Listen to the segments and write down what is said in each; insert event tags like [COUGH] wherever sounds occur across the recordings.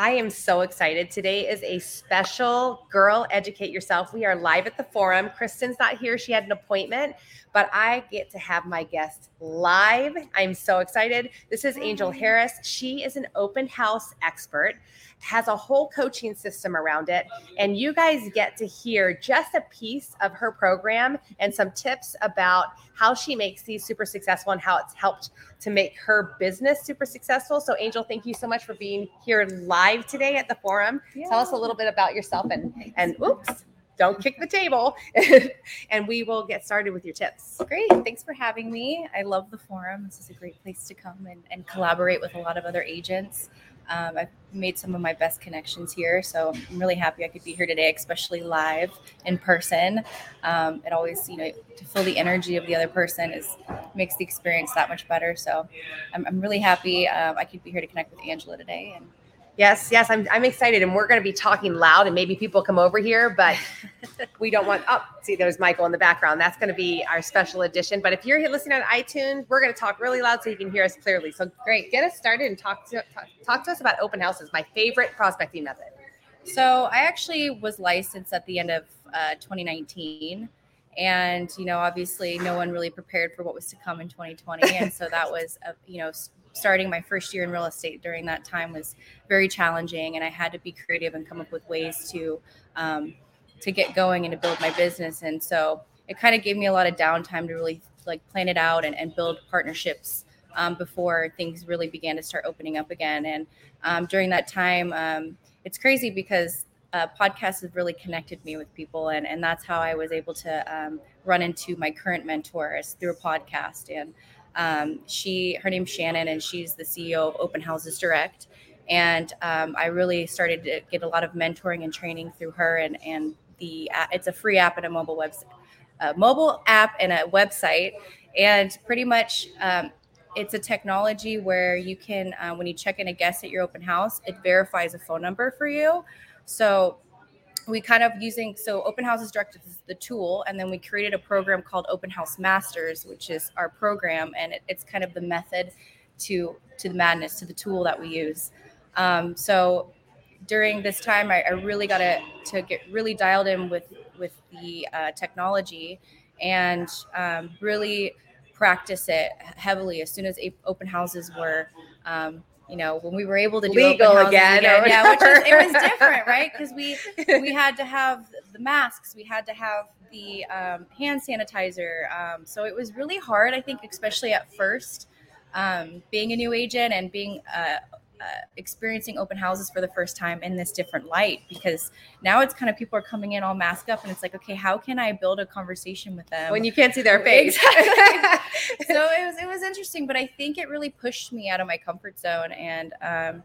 I am so excited. Today is a special Girl Educate Yourself. We are live at the forum. Kristen's not here. She had an appointment, but I get to have my guest live. I'm so excited. This is Angel Harris. She is an open house expert has a whole coaching system around it. And you guys get to hear just a piece of her program and some tips about how she makes these super successful and how it's helped to make her business super successful. So, Angel, thank you so much for being here live today at the forum. Yeah. Tell us a little bit about yourself and, and oops don't kick the table. [LAUGHS] And we will get started with your tips. Great. Thanks for having me. I love the forum. This is a great place to come and, and collaborate with a lot of other agents. Um, I've made some of my best connections here, so I'm really happy I could be here today, especially live in person. Um, it always, you know, to feel the energy of the other person is makes the experience that much better. So I'm, I'm really happy um, I could be here to connect with Angela today and Yes, yes, I'm, I'm excited. And we're going to be talking loud and maybe people come over here, but [LAUGHS] we don't want, oh, see, there's Michael in the background. That's going to be our special edition. But if you're listening on iTunes, we're going to talk really loud so you can hear us clearly. So great. Get us started and talk to, talk, talk to us about open houses, my favorite prospecting method. So I actually was licensed at the end of uh, 2019 and you know obviously no one really prepared for what was to come in 2020 and so that [LAUGHS] was a, you know starting my first year in real estate during that time was very challenging, and I had to be creative and come up with ways to um, to get going and to build my business. And so it kind of gave me a lot of downtime to really like plan it out and, and build partnerships um, before things really began to start opening up again. And um, during that time, um, it's crazy because uh, podcasts have really connected me with people, and and that's how I was able to um, run into my current mentors through a podcast. And um, she, her name's Shannon, and she's the CEO of Open Houses Direct. And um, I really started to get a lot of mentoring and training through her. And and the it's a free app and a mobile website, a mobile app and a website. And pretty much, um, it's a technology where you can, uh, when you check in a guest at your open house, it verifies a phone number for you. So we kind of using so open houses direct is the tool and then we created a program called open house masters which is our program and it, it's kind of the method to to the madness to the tool that we use. Um, so during this time I, I, really got to to get really dialed in with with the uh, technology and um, really practice it heavily as soon as open houses were um, you know, when we were able to do legal again, again yeah, which was, it was different, right? Because we [LAUGHS] we had to have the masks, we had to have the um, hand sanitizer. Um, so it was really hard, I think, especially at first, um, being a new agent and being uh, uh, experiencing open houses for the first time in this different light because now it's kind of people are coming in all masked up and it's like okay how can i build a conversation with them when you can't see their face exactly. [LAUGHS] so it was it was interesting but i think it really pushed me out of my comfort zone and um,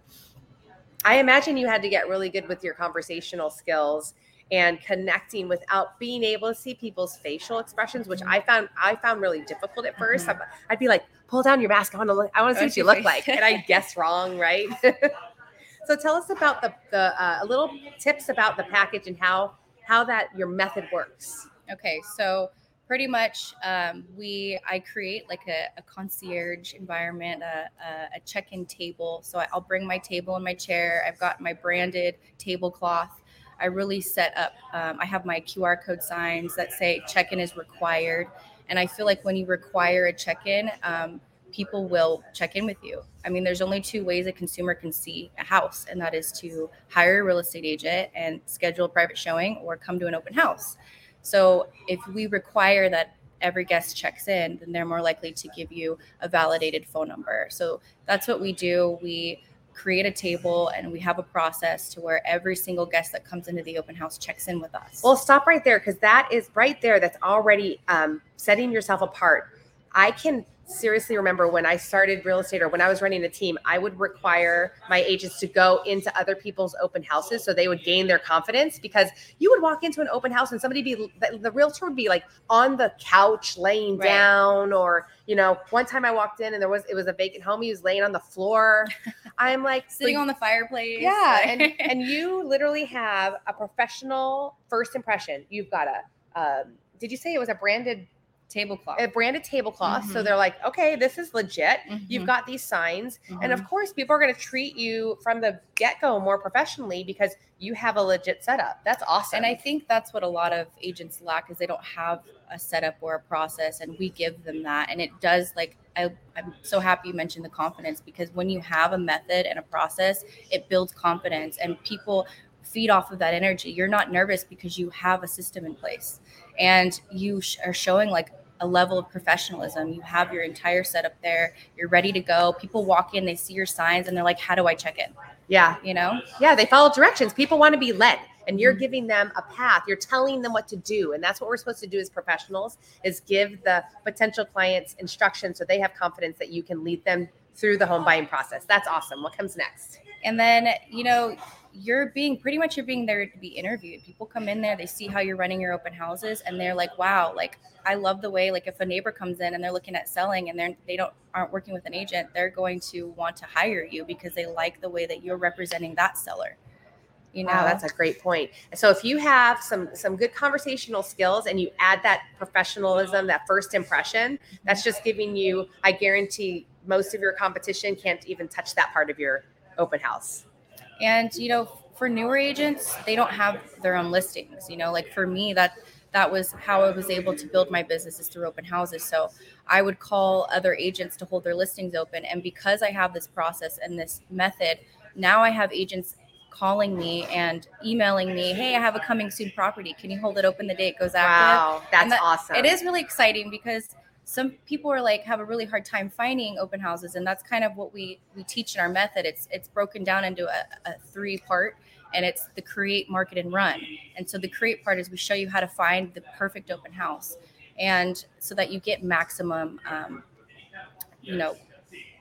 i imagine you had to get really good with your conversational skills and connecting without being able to see people's facial expressions, which I found I found really difficult at 1st mm-hmm. I'd be like, pull down your mask. I want to look. I want to see what you look like, and I guess [LAUGHS] wrong, right? [LAUGHS] so tell us about the the uh, little tips about the package and how how that your method works. Okay, so pretty much um, we i create like a, a concierge environment a, a, a, check-in table so i'll bring my table and my chair i've got my branded tablecloth I really set up, um, I have my QR code signs that say check in is required. And I feel like when you require a check in, um, people will check in with you. I mean, there's only two ways a consumer can see a house, and that is to hire a real estate agent and schedule a private showing or come to an open house. So if we require that every guest checks in, then they're more likely to give you a validated phone number. So that's what we do. We create a table and we have a process to where every single guest that comes into the open house checks in with us. Well, stop right there because that is right there. That's already um, setting yourself apart. I can seriously remember when I started real estate or when I was running a team, I would require my agents to go into other people's open houses so they would gain their confidence because you would walk into an open house and somebody be the, the realtor would be like on the couch laying right. down or you know one time I walked in and there was it was a vacant home he was laying on the floor. [LAUGHS] I'm like sitting like, on the fireplace. Yeah [LAUGHS] and and you literally have a professional first impression. You've got a um, did you say it was a branded tablecloth. A branded tablecloth. Mm-hmm. So they're like, okay, this is legit. Mm-hmm. You've got these signs. Mm-hmm. And of course, people are going to treat you from the get go more professionally because you have a legit setup. That's awesome. And I think that's what a lot of agents lack is they don't have a setup or a process. And we give them that. And it does like, I, I'm so happy you mentioned the confidence because when you have a method and a process, it builds confidence and people feed off of that energy. You're not nervous because you have a system in place and you sh- are showing like a level of professionalism. You have your entire setup there. You're ready to go. People walk in, they see your signs, and they're like, "How do I check in?" Yeah, you know. Yeah, they follow directions. People want to be led, and you're mm-hmm. giving them a path. You're telling them what to do, and that's what we're supposed to do as professionals: is give the potential clients instructions so they have confidence that you can lead them through the home buying process. That's awesome. What comes next? And then you know you're being pretty much you're being there to be interviewed. People come in there, they see how you're running your open houses, and they're like, "Wow, like I love the way like if a neighbor comes in and they're looking at selling and they're they don't aren't working with an agent, they're going to want to hire you because they like the way that you're representing that seller." You know, wow, that's a great point. So if you have some some good conversational skills and you add that professionalism, that first impression, that's just giving you, I guarantee most of your competition can't even touch that part of your open house. And you know, for newer agents, they don't have their own listings. You know, like for me, that that was how I was able to build my business is through open houses. So I would call other agents to hold their listings open. And because I have this process and this method, now I have agents calling me and emailing me, "Hey, I have a coming soon property. Can you hold it open the day it goes active?" Wow, that's that, awesome. It is really exciting because some people are like have a really hard time finding open houses and that's kind of what we we teach in our method. It's it's broken down into a, a three part and it's the create market and run. And so the create part is we show you how to find the perfect open house and so that you get maximum um, you know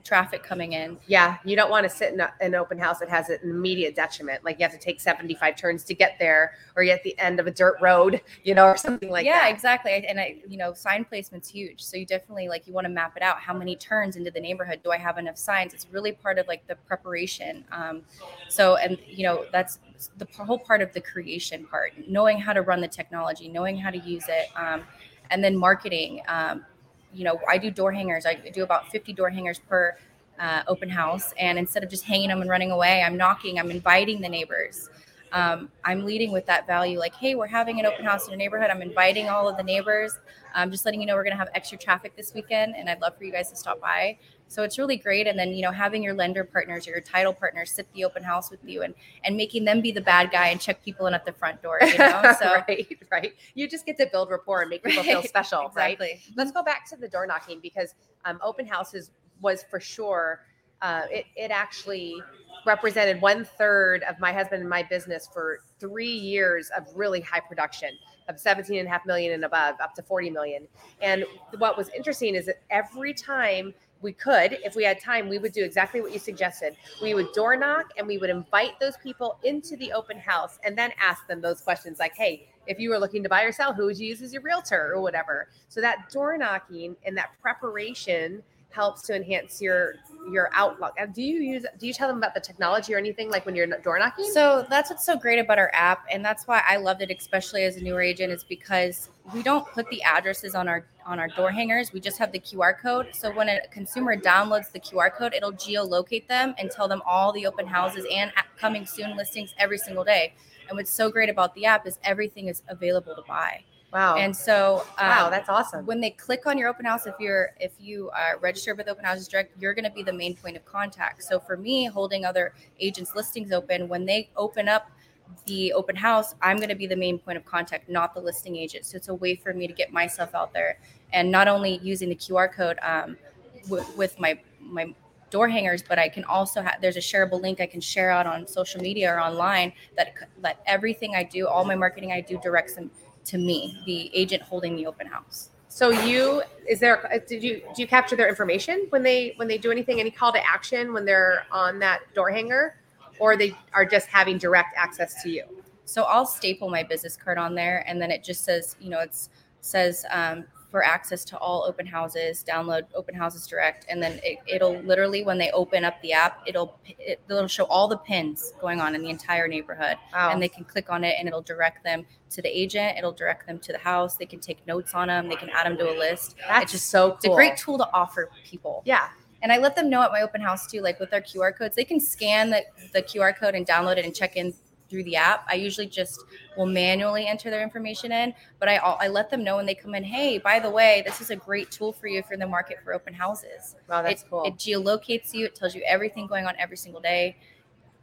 traffic coming in. Yeah, you don't want to sit in a, an open house that has an immediate detriment. Like you have to take 75 turns to get there, or you're at the end of a dirt road, you know, or something like yeah, that. Yeah, exactly. And I, you know, sign placement's huge. So you definitely like you want to map it out. How many turns into the neighborhood do I have enough signs? It's really part of like the preparation. Um, so and you know that's the whole part of the creation part, knowing how to run the technology, knowing how to use it, um, and then marketing. Um, you know, I do door hangers. I do about 50 door hangers per uh, open house. And instead of just hanging them and running away, I'm knocking, I'm inviting the neighbors. Um, I'm leading with that value like, hey, we're having an open house in your neighborhood. I'm inviting all of the neighbors. I'm just letting you know we're going to have extra traffic this weekend, and I'd love for you guys to stop by. So it's really great. And then, you know, having your lender partners or your title partners sit the open house with you and and making them be the bad guy and check people in at the front door. You know, [LAUGHS] so right, right. You just get to build rapport and make people right. feel [LAUGHS] special, exactly. right? Let's go back to the door knocking because um, open houses was for sure. Uh, it, it actually represented one third of my husband and my business for three years of really high production of 17 and a half million and above up to 40 million and what was interesting is that every time we could, if we had time, we would do exactly what you suggested. We would door knock and we would invite those people into the open house and then ask them those questions like, hey, if you were looking to buy or sell, who would you use as your realtor or whatever? So that door knocking and that preparation helps to enhance your your outlook. Do you use do you tell them about the technology or anything like when you're door knocking? So that's what's so great about our app and that's why I loved it especially as a newer agent is because we don't put the addresses on our on our door hangers. We just have the QR code. So when a consumer downloads the QR code, it'll geolocate them and tell them all the open houses and coming soon listings every single day. And what's so great about the app is everything is available to buy. Wow. And so um, Wow, that's awesome. When they click on your open house, if you're if you are registered with Open Houses Direct, you're gonna be the main point of contact. So for me, holding other agents' listings open, when they open up the open house, I'm going to be the main point of contact, not the listing agent. So it's a way for me to get myself out there, and not only using the QR code um, w- with my my door hangers, but I can also have there's a shareable link I can share out on social media or online that that everything I do, all my marketing I do directs them to me, the agent holding the open house. So you is there? uh, Did you do you capture their information when they when they do anything? Any call to action when they're on that door hanger, or they are just having direct access to you? So I'll staple my business card on there, and then it just says, you know, it's says um, for access to all open houses, download Open Houses Direct, and then it, it'll literally when they open up the app, it'll it, it'll show all the pins going on in the entire neighborhood, Wow. and they can click on it, and it'll direct them to the agent. It'll direct them to the house. They can take notes on them. They can add them to a list. That's it's just just so cool. It's a great tool to offer people. Yeah. And I let them know at my open house too, like with their QR codes, they can scan the, the QR code and download it and check in through the app. I usually just will manually enter their information in, but I I let them know when they come in, hey, by the way, this is a great tool for you if you're in the market for open houses. Wow, that's it, cool. It geolocates you. It tells you everything going on every single day.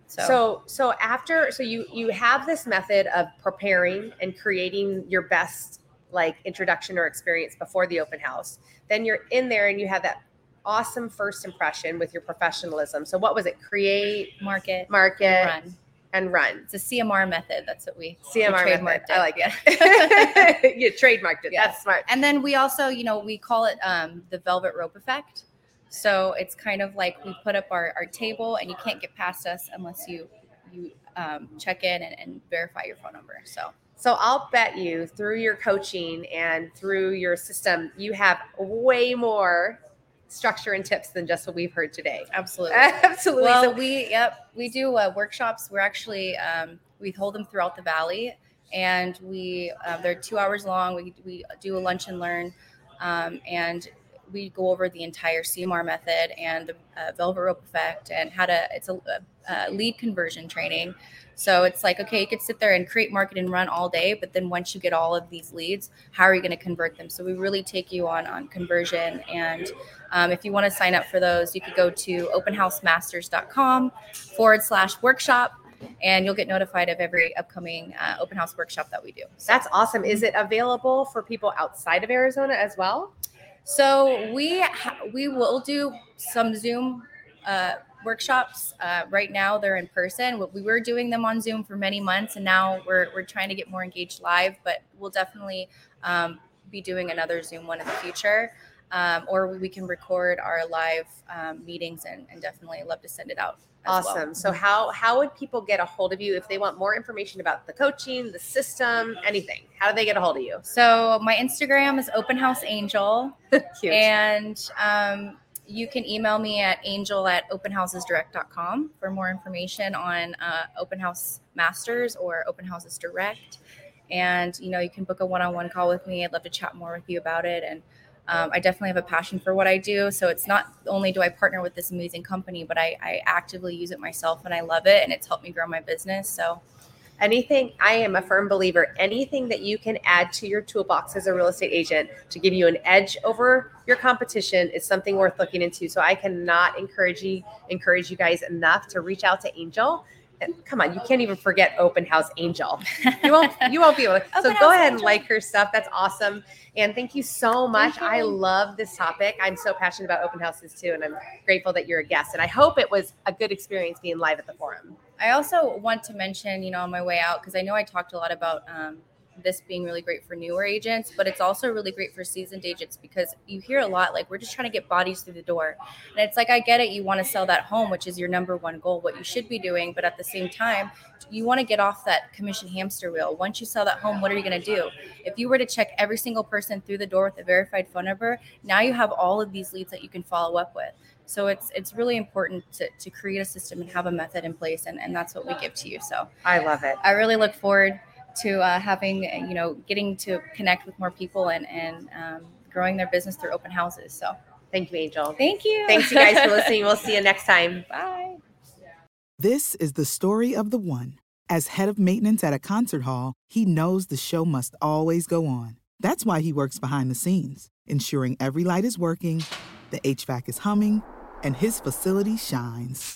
So, so so after so you you have this method of preparing and creating your best like introduction or experience before the open house then you're in there and you have that awesome first impression with your professionalism so what was it create market, market run. And run It's a CMR method. That's what we we CMR method. trademarked I like it. it. [LAUGHS] you trademarked it. Yeah. That's smart. And then we also, you know, we call it um, the velvet rope effect. So it's kind of like we put up our, our table and you can't get past us unless you you um, check in and, and verify your phone number. So So I'll bet you through your coaching and through your system, you have way more structure and tips than just what we've heard today. [LAUGHS] absolutely. [LAUGHS] Absolutely. well, So- we yep we do uh, workshops. We're actually um, we hold them throughout the valley, and we uh, they're two hours long. We we do a lunch and learn, um, and we go over the entire CMR method and the uh, velvet rope effect and how to. It's a, a, a lead conversion training. So it's like, okay, you could sit there and create, market, and run all day, but then once you get all of these leads, how are you going to convert them? So we really take you on on conversion. And um, if you want to sign up for those, you could go to openhousemasters.com forward slash workshop, and you'll get notified of every upcoming uh, open house workshop that we do. So- That's awesome. Is it available for people outside of Arizona as well? So we ha- we will do some Zoom uh, workshops. Uh, right now, they're in person. We were doing them on Zoom for many months, and now we're we're trying to get more engaged live. But we'll definitely um, be doing another Zoom one in the future, um, or we can record our live um, meetings and, and definitely love to send it out. as well. Awesome. So how how would people get a hold of you if they want more information about the coaching, the system, anything? How do they get a hold of you? So my Instagram is Open House Angel. [LAUGHS] And um, you can email me at angel at openhousesdirect.com for more information on uh, Open House Masters or Open Houses Direct. And, you know, you can book a one on one call with me. I'd love to chat more with you about it. And um, I definitely have a passion for what I do. So it's not only do I partner with this amazing company, but I, I actively use it myself and I love it. And it's helped me grow my business. So, anything i am a firm believer anything that you can add to your toolbox as a real estate agent to give you an edge over your competition is something worth looking into. So i cannot encourage you encourage you guys enough to reach out to angel. Come on you can't even forget open house angel. You won't [LAUGHS] you won't be able to so go ahead and like her stuff. That's awesome. And thank you so much. Thank i love this topic. I'm so passionate about open houses too and i'm grateful that you're a guest and i hope it was a good experience being live at the forum I also want to mention, you know, on my way out, because I know I talked a lot about um, this being really great for newer agents, but it's also really great for seasoned agents because you hear a lot like we're just trying to get bodies through the door. And it's like, I get it. You want to sell that home, which is your number one goal, what you should be doing. But at the same time, you want to get off that commission hamster wheel. Once you sell that home, what are you going to do? If you were to check every single person through the door with a verified phone number, now you have all of these leads that you can follow up with. So it's it's really important to, to create a system and have a method in place, and, and that's what we give to you. So i love it I really look forward to uh, having you know getting to connect with more people and and um, growing their business through open houses. So thank you angel thank you. Thanks, you guys, for listening. We'll [LAUGHS] see you next time. Bye. This is the story of the one. As head of maintenance at a concert hall, he knows the show must always go on. That's why he works behind the scenes, ensuring every light is working, the HVAC is humming, and his facility shines.